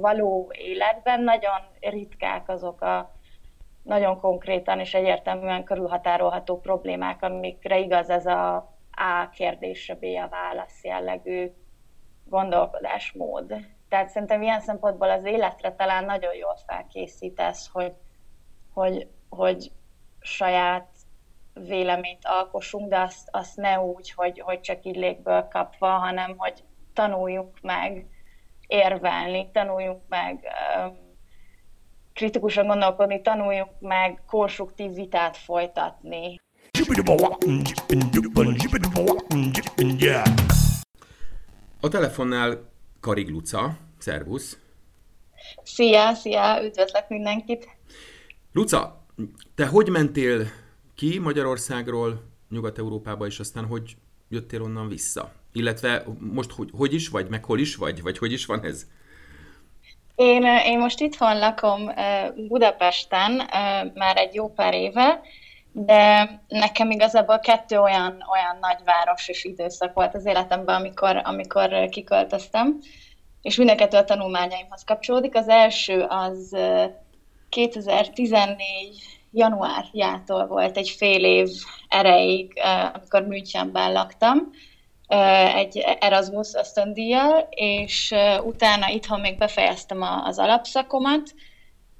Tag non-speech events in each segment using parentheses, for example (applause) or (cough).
való életben nagyon ritkák azok a nagyon konkrétan és egyértelműen körülhatárolható problémák, amikre igaz ez a A kérdésre B a válasz jellegű gondolkodásmód. Tehát szerintem ilyen szempontból az életre talán nagyon jól felkészítesz, hogy, hogy, hogy saját véleményt alkossunk, de azt, azt ne úgy, hogy, hogy csak így légből kapva, hanem hogy tanuljunk meg érvelni, tanuljunk meg kritikusan gondolkodni, tanuljunk meg konstruktív vitát folytatni. A telefonnál Karig Luca, szervusz! Szia, szia, üdvözlök mindenkit! Luca, te hogy mentél ki Magyarországról Nyugat-Európába, és aztán hogy jöttél onnan vissza? Illetve most hogy, hogy is vagy, meg hol is vagy, vagy hogy is van ez? Én, én most itthon lakom Budapesten már egy jó pár éve, de nekem igazából kettő olyan, olyan nagyváros és időszak volt az életemben, amikor, amikor kiköltöztem, és mind a a tanulmányaimhoz kapcsolódik. Az első az 2014 januárjától volt egy fél év erejéig, amikor Münchenben laktam, egy Erasmus ösztöndíjjal, és utána itthon még befejeztem az alapszakomat,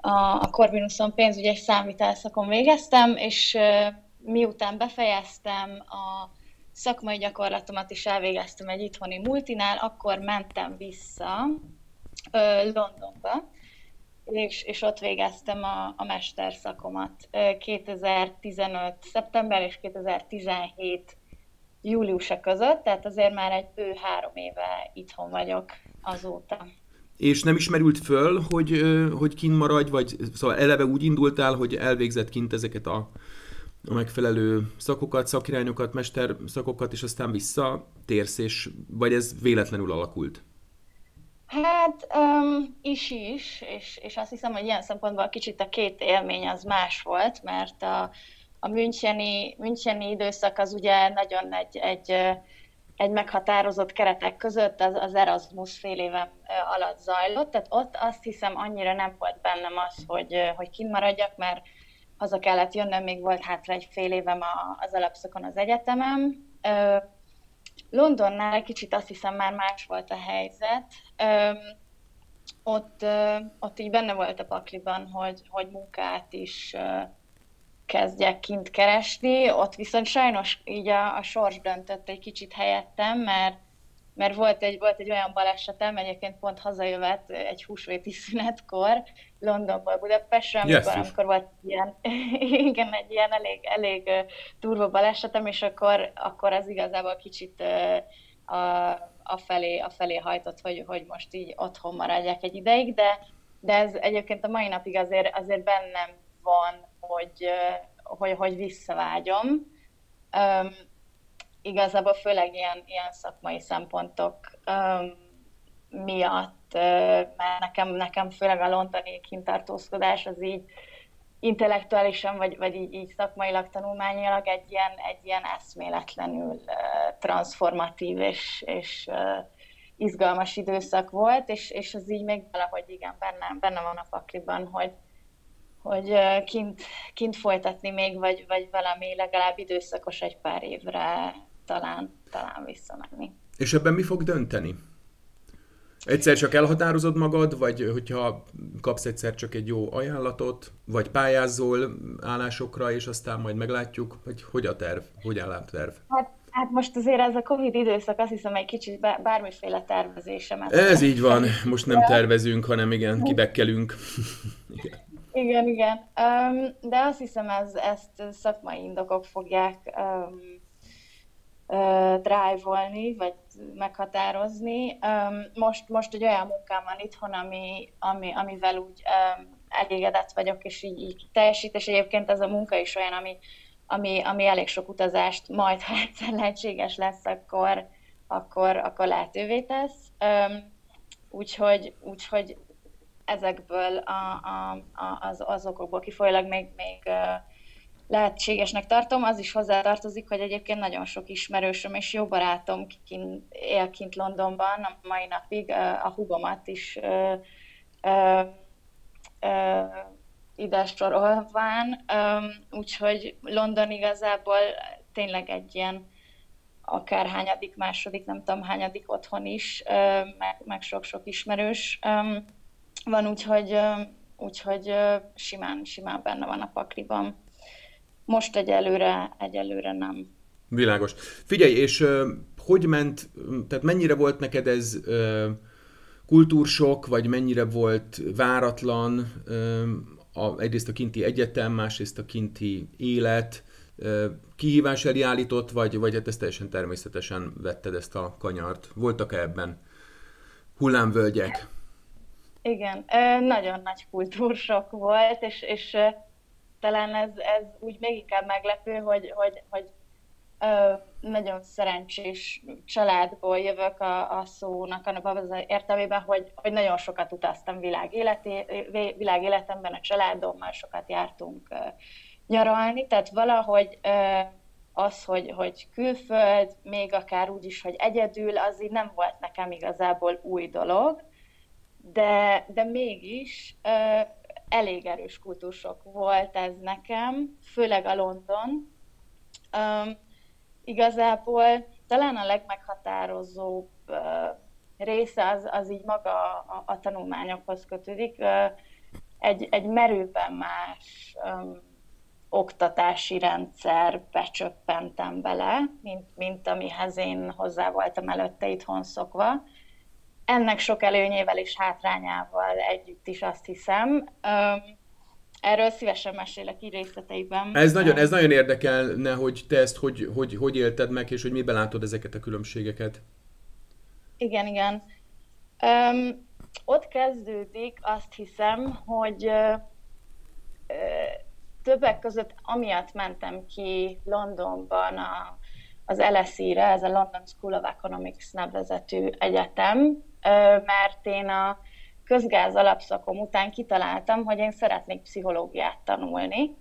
a Corvinuson pénzügyes számítászakon végeztem, és miután befejeztem a szakmai gyakorlatomat is elvégeztem egy itthoni multinál, akkor mentem vissza Londonba, és, és ott végeztem a, a mesterszakomat 2015. szeptember és 2017 júliusa között, tehát azért már egy bő három éve itthon vagyok azóta. És nem ismerült föl, hogy, hogy kint maradj, vagy szóval eleve úgy indultál, hogy elvégzett kint ezeket a, a megfelelő szakokat, szakirányokat, mester szakokat, és aztán visszatérsz, és vagy ez véletlenül alakult? Hát um, is is, és, és azt hiszem, hogy ilyen szempontból kicsit a két élmény az más volt, mert a, a Müncheni, Müncheni időszak az ugye nagyon egy, egy, egy meghatározott keretek között az, az Erasmus fél évem alatt zajlott, tehát ott azt hiszem annyira nem volt bennem az, hogy, hogy kint maradjak, mert haza kellett jönnöm, még volt hátra egy fél évem az alapszakon az egyetemem. Londonnál egy kicsit azt hiszem már más volt a helyzet. Ott, ott így benne volt a pakliban, hogy, hogy munkát is kezdjek kint keresni, ott viszont sajnos így a, a sors döntött egy kicsit helyettem, mert, mert volt, egy, volt egy olyan balesetem, egyébként pont hazajövet egy húsvéti szünetkor Londonból Budapestre, amikor, yes, amikor volt ilyen, (laughs) igen, egy ilyen elég, elég turva balesetem, és akkor, akkor az igazából kicsit a, a, felé, a felé hajtott, hogy, hogy most így otthon maradjak egy ideig, de, de ez egyébként a mai napig azért, azért bennem van hogy, hogy, hogy visszavágyom. Um, igazából főleg ilyen, ilyen szakmai szempontok um, miatt, mert nekem, nekem főleg a londoni kintartózkodás az így intellektuálisan, vagy, vagy így, így szakmailag, tanulmányilag egy ilyen, egy ilyen eszméletlenül transformatív és, és izgalmas időszak volt, és, és az így még valahogy igen, benne, benne van a pakliban, hogy, hogy kint, kint folytatni még, vagy, vagy valami legalább időszakos egy pár évre talán, talán visszamenni. És ebben mi fog dönteni? Egyszer csak elhatározod magad, vagy hogyha kapsz egyszer csak egy jó ajánlatot, vagy pályázol állásokra, és aztán majd meglátjuk, hogy hogy a terv, hogy áll a terv? Hát, hát most azért ez a Covid időszak, azt hiszem egy kicsit bármiféle tervezésemet. Ez így van, most nem tervezünk, hanem igen, kibekkelünk. (laughs) igen. Igen, igen. Um, de azt hiszem, ez, ezt szakmai indokok fogják um, uh, drive-olni, vagy meghatározni. Um, most, most egy olyan munkám van itthon, ami, ami, amivel úgy um, elégedett vagyok, és így, így teljesít, és egyébként ez a munka is olyan, ami, ami, ami elég sok utazást, majd ha egyszer lehetséges lesz, akkor, akkor, akkor lehetővé tesz. Um, úgyhogy, úgyhogy ezekből a, a, a, az, az okokból kifolyólag még, még lehetségesnek tartom. Az is hozzátartozik, hogy egyébként nagyon sok ismerősöm és jó barátom kint, él kint Londonban a mai napig, a hugomat is ö, ö, ide sorolván, úgyhogy London igazából tényleg egy ilyen akár hányadik, második, nem tudom hányadik otthon is, meg, meg sok-sok ismerős van, úgyhogy, úgyhogy simán, simán benne van a pakliban. Most egyelőre, egyelőre nem. Világos. Figyelj, és hogy ment, tehát mennyire volt neked ez kultúrsok, vagy mennyire volt váratlan a, egyrészt a kinti egyetem, másrészt a kinti élet, kihívás elé állított, vagy, vagy hát ezt teljesen természetesen vetted ezt a kanyart? Voltak-e ebben hullámvölgyek? Igen, nagyon nagy kultúrsok volt, és, és talán ez, ez úgy még inkább meglepő, hogy, hogy, hogy nagyon szerencsés családból jövök a, a szónak az értelmében, hogy, hogy nagyon sokat utaztam világ, életé, világ életemben a családommal, sokat jártunk nyaralni, tehát valahogy az, hogy, hogy külföld, még akár úgy is, hogy egyedül, az így nem volt nekem igazából új dolog, de, de mégis elég erős kultúrsok volt ez nekem, főleg a London. Um, igazából talán a legmeghatározóbb uh, része az, az így maga a, a tanulmányokhoz kötődik. Uh, egy, egy merőben más um, oktatási rendszer becsöppentem bele, mint, mint amihez én hozzá voltam előtte itthon szokva. Ennek sok előnyével és hátrányával együtt is azt hiszem. Erről szívesen mesélek így részleteiben. Ez nagyon, ez nagyon érdekelne, hogy te ezt hogy, hogy, hogy élted meg, és hogy miben látod ezeket a különbségeket. Igen, igen. Um, ott kezdődik, azt hiszem, hogy uh, többek között amiatt mentem ki Londonban a, az LSE-re, ez a London School of Economics nevezetű egyetem, mert én a közgáz alapszakom után kitaláltam, hogy én szeretnék pszichológiát tanulni,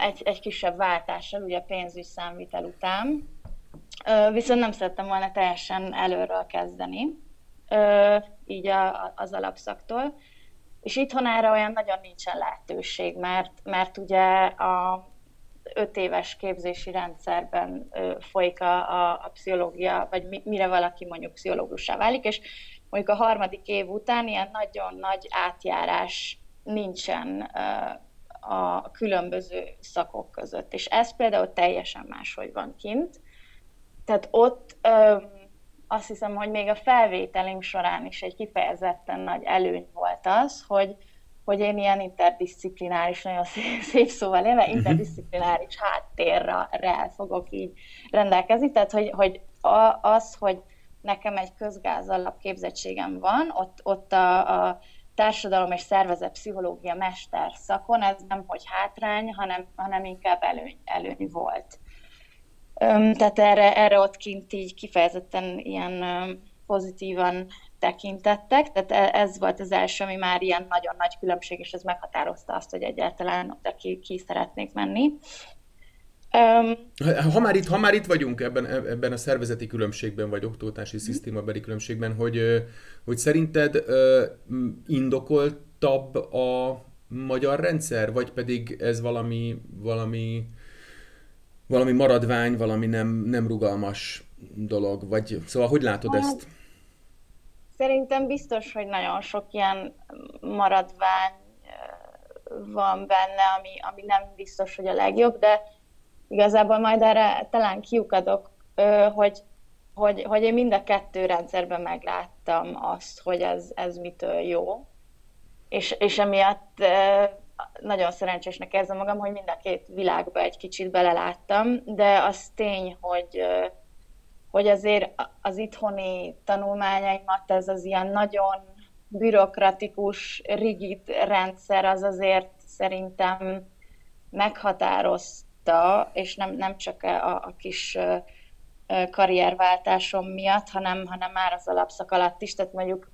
egy, egy kisebb váltással, ugye pénzügy számvitel után, viszont nem szerettem volna teljesen előről kezdeni, így a, az alapszaktól, és itthon erre olyan nagyon nincsen lehetőség, mert, mert ugye a öt éves képzési rendszerben folyik a, a, a pszichológia, vagy mi, mire valaki mondjuk pszichológussá válik, és mondjuk a harmadik év után ilyen nagyon nagy átjárás nincsen a különböző szakok között. És ez például teljesen máshogy van kint. Tehát ott azt hiszem, hogy még a felvételünk során is egy kifejezetten nagy előny volt az, hogy, hogy én ilyen interdisziplináris, nagyon szép, (laughs) szép szóval élve, mhm. interdisziplináris háttérrel fogok így rendelkezni, tehát hogy, hogy az, hogy nekem egy közgáz alapképzettségem van, ott, ott a, a társadalom és szervezet pszichológia mester szakon, ez nem hogy hátrány, hanem, hanem inkább előny, előny volt. Tehát erre, erre ott kint így kifejezetten ilyen pozitívan tekintettek, tehát e, ez volt az első, ami már ilyen nagyon nagy különbség, és ez meghatározta azt, hogy egyáltalán oda ki, ki szeretnék menni. Um, ha, már itt, ha már itt vagyunk ebben, ebben a szervezeti különbségben, vagy oktatási mm. szisztémabeli különbségben, hogy, hogy szerinted indokoltabb a magyar rendszer, vagy pedig ez valami, valami valami maradvány, valami nem, nem rugalmas dolog, vagy szóval hogy látod hát, ezt? Szerintem biztos, hogy nagyon sok ilyen maradvány van benne, ami, ami nem biztos, hogy a legjobb, de igazából majd erre talán kiukadok, hogy, hogy, hogy én mind a kettő rendszerben megláttam azt, hogy ez, ez mitől jó, és, és emiatt nagyon szerencsésnek érzem magam, hogy mind a két világba egy kicsit beleláttam, de az tény, hogy, hogy azért az itthoni tanulmányaimat ez az ilyen nagyon bürokratikus, rigid rendszer az azért szerintem meghatározta, és nem, nem csak a, a kis karrierváltásom miatt, hanem, hanem már az alapszak alatt is, tehát mondjuk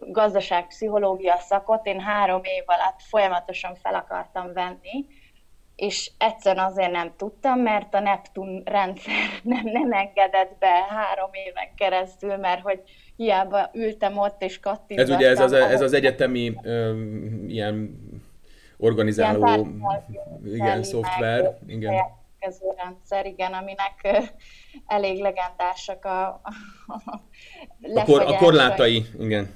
gazdaságpszichológia szakot én három év alatt folyamatosan fel akartam venni, és egyszerűen azért nem tudtam, mert a Neptun rendszer (laughs) nem, nem engedett be három éven keresztül, mert hogy hiába ültem ott és kattintottam. Ez ugye ez az, ez az egyetemi um, ilyen organizáló ilyen igen, szoftver. Igen. rendszer, igen, aminek elég legendásak a, (laughs) a, a, kor, a korlátai, igen.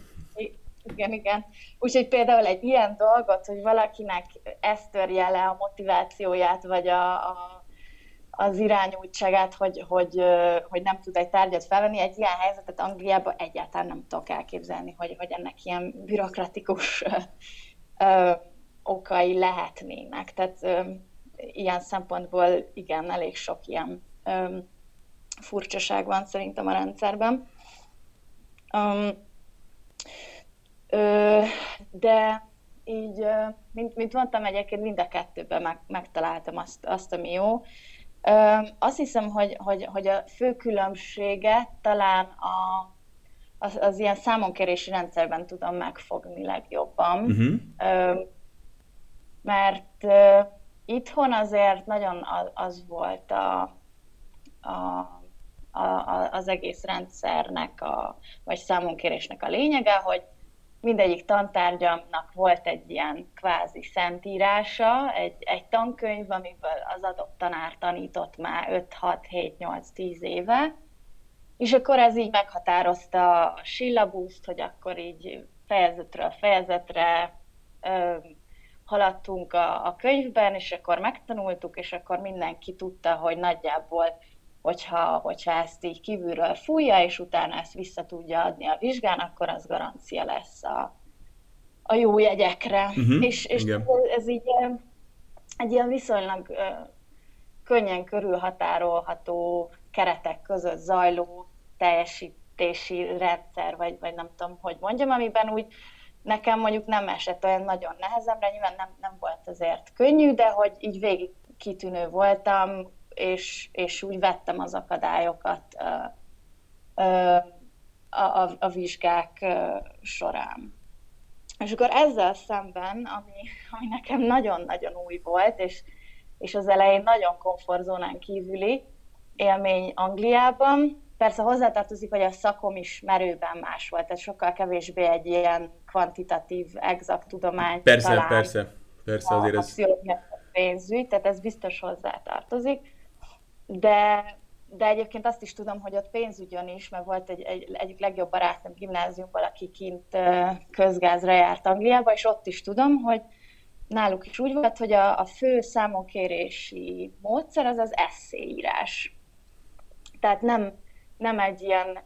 Igen, igen. Úgyhogy például egy ilyen dolgot, hogy valakinek ezt törje le a motivációját, vagy a, a, az irányultságát, hogy, hogy, hogy nem tud egy tárgyat felvenni, egy ilyen helyzetet Angliában egyáltalán nem tudok elképzelni, hogy, hogy ennek ilyen bürokratikus ö, okai lehetnének. Tehát ö, ilyen szempontból igen, elég sok ilyen ö, furcsaság van szerintem a rendszerben. Um, de így, mint, mint mondtam, egyébként mind a kettőben meg, megtaláltam azt, azt, ami jó. Azt hiszem, hogy, hogy, hogy a fő különbséget talán a, az, az ilyen számonkérési rendszerben tudom megfogni legjobban. Uh-huh. Mert itthon azért nagyon az volt a, a a, az egész rendszernek, a, vagy számonkérésnek a lényege, hogy mindegyik tantárgyamnak volt egy ilyen kvázi szentírása, egy, egy tankönyv, amiből az adott tanár tanított már 5-6-7-8-10 éve, és akkor ez így meghatározta a sillabuszt, hogy akkor így fejezetről fejezetre ö, haladtunk a, a könyvben, és akkor megtanultuk, és akkor mindenki tudta, hogy nagyjából hogyha, hogyha ezt így kívülről fújja, és utána ezt vissza tudja adni a vizsgán, akkor az garancia lesz a, a jó jegyekre. Uh-huh, és és ez, ez így egy ilyen viszonylag könnyen körülhatárolható keretek között zajló teljesítési rendszer, vagy, vagy nem tudom, hogy mondjam, amiben úgy nekem mondjuk nem esett olyan nagyon nehezemre, nyilván nem, nem volt azért könnyű, de hogy így végig kitűnő voltam, és, és úgy vettem az akadályokat a, a, a vizsgák során. És akkor ezzel szemben, ami, ami nekem nagyon-nagyon új volt, és, és az elején nagyon komfortzónán kívüli élmény Angliában, persze hozzátartozik, hogy a szakom is merőben más volt, tehát sokkal kevésbé egy ilyen kvantitatív, exakt tudomány. Persze, talán persze, persze, azért ez... A pénzügy, tehát ez biztos hozzátartozik de, de egyébként azt is tudom, hogy ott pénzügyön is, mert volt egy, egy egyik legjobb barátom gimnáziumban, aki kint közgázra járt Angliába, és ott is tudom, hogy náluk is úgy volt, hogy a, a fő számonkérési módszer az az eszéírás. Tehát nem, nem egy ilyen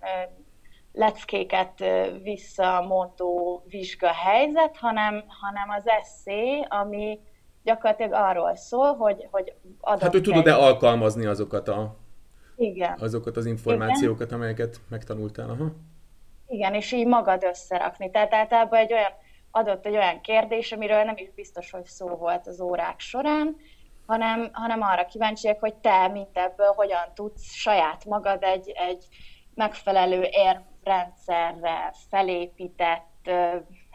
leckéket visszamondó vizsgahelyzet, hanem, hanem az eszé, ami gyakorlatilag arról szól, hogy, hogy adott Hát, hogy tudod-e alkalmazni azokat a igen. azokat az információkat, Igen. amelyeket megtanultál. Aha. Igen, és így magad összerakni. Tehát általában egy olyan, adott egy olyan kérdés, amiről nem is biztos, hogy szó volt az órák során, hanem, hanem arra kíváncsiak, hogy te mint ebből hogyan tudsz saját magad egy, egy megfelelő érvrendszerre felépített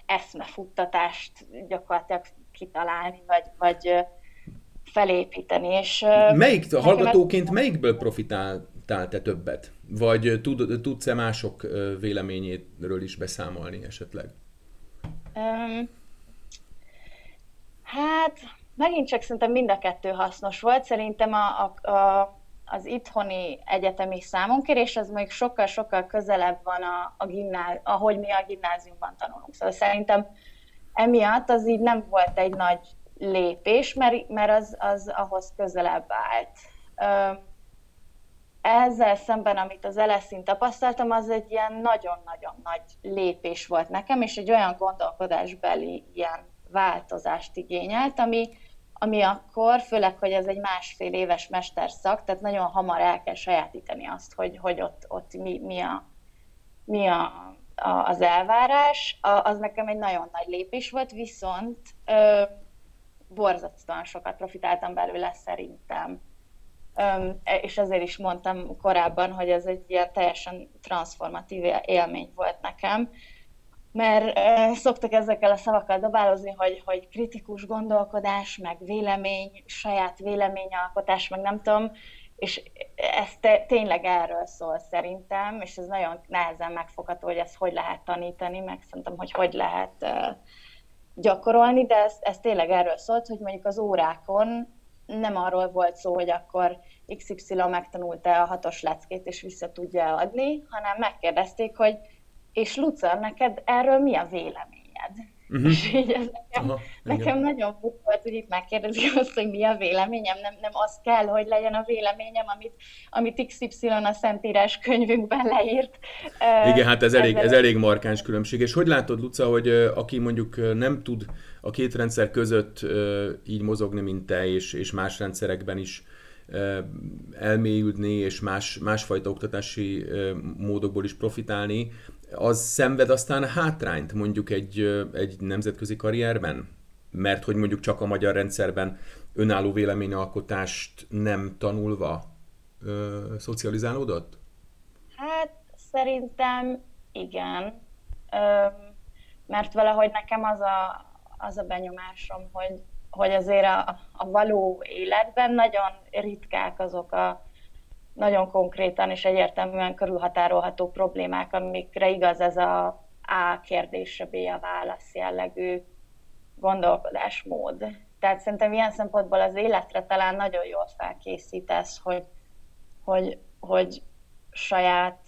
eszmefuttatást gyakorlatilag kitalálni, vagy, vagy felépíteni. És, Melyik, hallgatóként ez... melyikből profitáltál te többet? Vagy tud, tudsz-e mások véleményéről is beszámolni esetleg? Um, hát, megint csak szerintem mind a kettő hasznos volt. Szerintem a, a, a, az itthoni egyetemi számonkérés az még sokkal-sokkal közelebb van a, a gimnáz, ahogy mi a gimnáziumban tanulunk. Szóval szerintem emiatt az így nem volt egy nagy lépés, mert, mert az, az ahhoz közelebb állt. Ezzel szemben, amit az eleszín tapasztaltam, az egy ilyen nagyon-nagyon nagy lépés volt nekem, és egy olyan gondolkodásbeli ilyen változást igényelt, ami, ami akkor, főleg, hogy ez egy másfél éves mesterszak, tehát nagyon hamar el kell sajátítani azt, hogy, hogy ott, ott mi, mi, a, mi a, az elvárás, az nekem egy nagyon nagy lépés volt, viszont ö, borzasztóan sokat profitáltam belőle szerintem. Ö, és ezért is mondtam korábban, hogy ez egy ilyen teljesen transformatív élmény volt nekem. mert uh, szoktak ezekkel a szavakkal dobálozni, hogy, hogy kritikus gondolkodás, meg vélemény, saját véleményalkotás, meg nem tudom, és ez te, tényleg erről szól szerintem, és ez nagyon nehezen megfogható, hogy ezt hogy lehet tanítani, meg szerintem, hogy hogy lehet gyakorolni, de ez, ez tényleg erről szólt, hogy mondjuk az órákon nem arról volt szó, hogy akkor XY megtanulta a hatos leckét, és vissza tudja adni, hanem megkérdezték, hogy és Luca, neked erről mi a véleményed? Uh-huh. És így ez nekem, Aha, nekem nagyon fut volt, hogy itt megkérdezik azt, hogy mi a véleményem, nem, nem az kell, hogy legyen a véleményem, amit, amit XY a Szentírás könyvünkben leírt. Igen, hát ez elég, ez elég markáns különbség. És hogy látod, Luca, hogy aki mondjuk nem tud a két rendszer között így mozogni, mint te, és, és más rendszerekben is elmélyülni, és más, másfajta oktatási módokból is profitálni, az szenved aztán hátrányt mondjuk egy, egy nemzetközi karrierben? Mert hogy mondjuk csak a magyar rendszerben önálló véleményalkotást nem tanulva ö, szocializálódott? Hát szerintem igen. Ö, mert valahogy nekem az a, az a benyomásom, hogy, hogy azért a, a való életben nagyon ritkák azok a nagyon konkrétan és egyértelműen körülhatárolható problémák, amikre igaz ez a A kérdésre B a válasz jellegű gondolkodásmód. Tehát szerintem ilyen szempontból az életre talán nagyon jól felkészítesz, hogy, hogy, hogy saját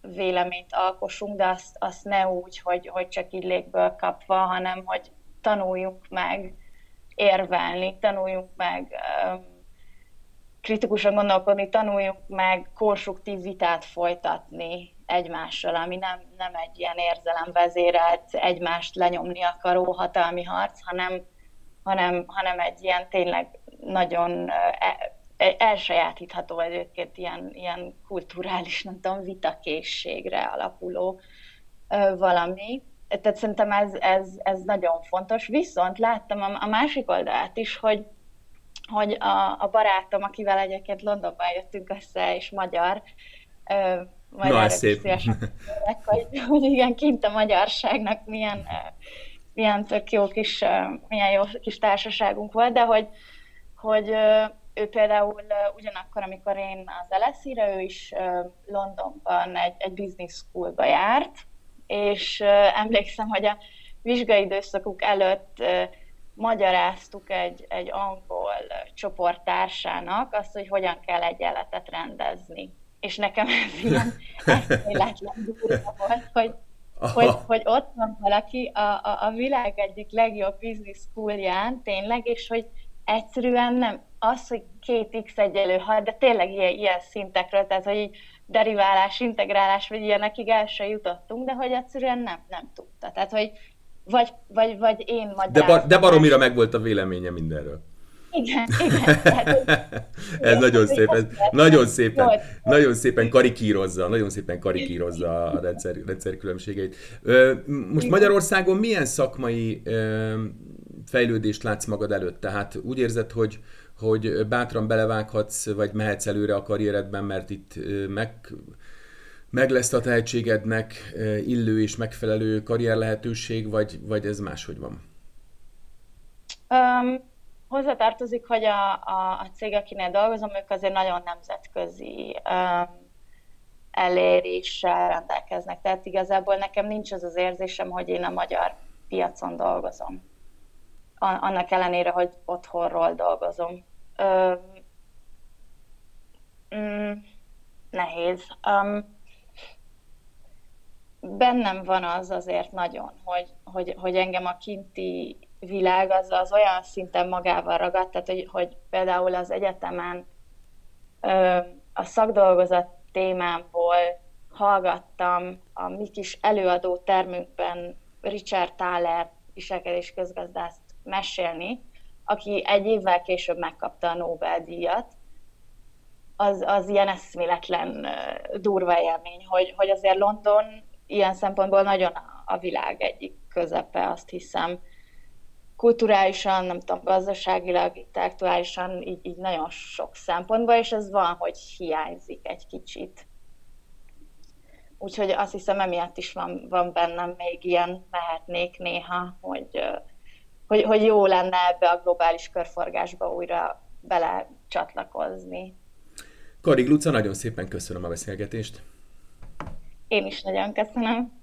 véleményt alkossunk, de azt, azt ne úgy, hogy, hogy csak így légből kapva, hanem hogy tanuljunk meg érvelni, tanuljunk meg um, kritikusan gondolkodni, tanuljunk meg konstruktív vitát folytatni egymással, ami nem, nem egy ilyen érzelemvezérelt, egymást lenyomni akaró hatalmi harc, hanem, hanem, hanem egy ilyen tényleg nagyon e, e, elsajátítható egyébként ilyen, ilyen kulturális, nem tudom, vitakészségre alapuló valami. Tehát szerintem ez, ez, ez nagyon fontos. Viszont láttam a másik oldalát is, hogy, hogy a, a barátom, akivel egyébként Londonban jöttünk össze, és magyar, ö, majd Na, szép. Kérlek, hogy, hogy igen, kint a magyarságnak milyen, milyen tök jó kis, milyen jó kis társaságunk volt, de hogy, hogy ő például ugyanakkor, amikor én az LSE-re, ő is Londonban egy, egy business schoolba járt, és emlékszem, hogy a vizsgai időszakuk előtt magyaráztuk egy, egy angol csoporttársának azt, hogy hogyan kell egyenletet rendezni. És nekem ez ilyen (laughs) eszméletlen durva volt, hogy, hogy, hogy ott van valaki a, a, a világ egyik legjobb business schoolján, tényleg, és hogy egyszerűen nem az, hogy két x egyelő hat, de tényleg ilyen, ilyen szintekről, tehát hogy így deriválás, integrálás, vagy ilyenekig el se jutottunk, de hogy egyszerűen nem, nem tudta. Tehát, hogy vagy, vagy, vagy én magyar. De, bar, de baromira meg volt a véleménye mindenről. Igen, igen. (laughs) ez nagyon szép, ez nagyon szépen, nagyon szépen karikírozza, nagyon szépen karikírozza a rendszer, rendszer különbségeit. Most. Magyarországon milyen szakmai fejlődést látsz magad előtt? Tehát úgy érzed, hogy, hogy bátran belevághatsz, vagy mehetsz előre a karrieredben, mert itt meg meg lesz a tehetségednek illő és megfelelő karrier lehetőség, vagy, vagy ez máshogy van? Um, hozzátartozik, hogy a, a, a cég, akinél dolgozom, ők azért nagyon nemzetközi um, eléréssel rendelkeznek. Tehát igazából nekem nincs az az érzésem, hogy én a magyar piacon dolgozom. Annak ellenére, hogy otthonról dolgozom. Um, nehéz. Um, bennem van az azért nagyon, hogy, hogy, hogy engem a kinti világ az, az olyan szinten magával ragadt, tehát hogy, hogy például az egyetemen ö, a szakdolgozat témámból hallgattam a mi kis előadó termünkben Richard Thaler viselkedés közgazdászt mesélni, aki egy évvel később megkapta a Nobel-díjat, az, az ilyen eszméletlen durva élmény, hogy, hogy azért London ilyen szempontból nagyon a világ egyik közepe, azt hiszem. Kulturálisan, nem tudom, gazdaságilag, intellektuálisan, így, így nagyon sok szempontból, és ez van, hogy hiányzik egy kicsit. úgyhogy azt hiszem emiatt is van, van bennem még ilyen, mehetnék néha, hogy, hogy, hogy jó lenne ebbe a globális körforgásba újra bele csatlakozni. Karig Luca, nagyon szépen köszönöm a beszélgetést. Én is nagyon köszönöm.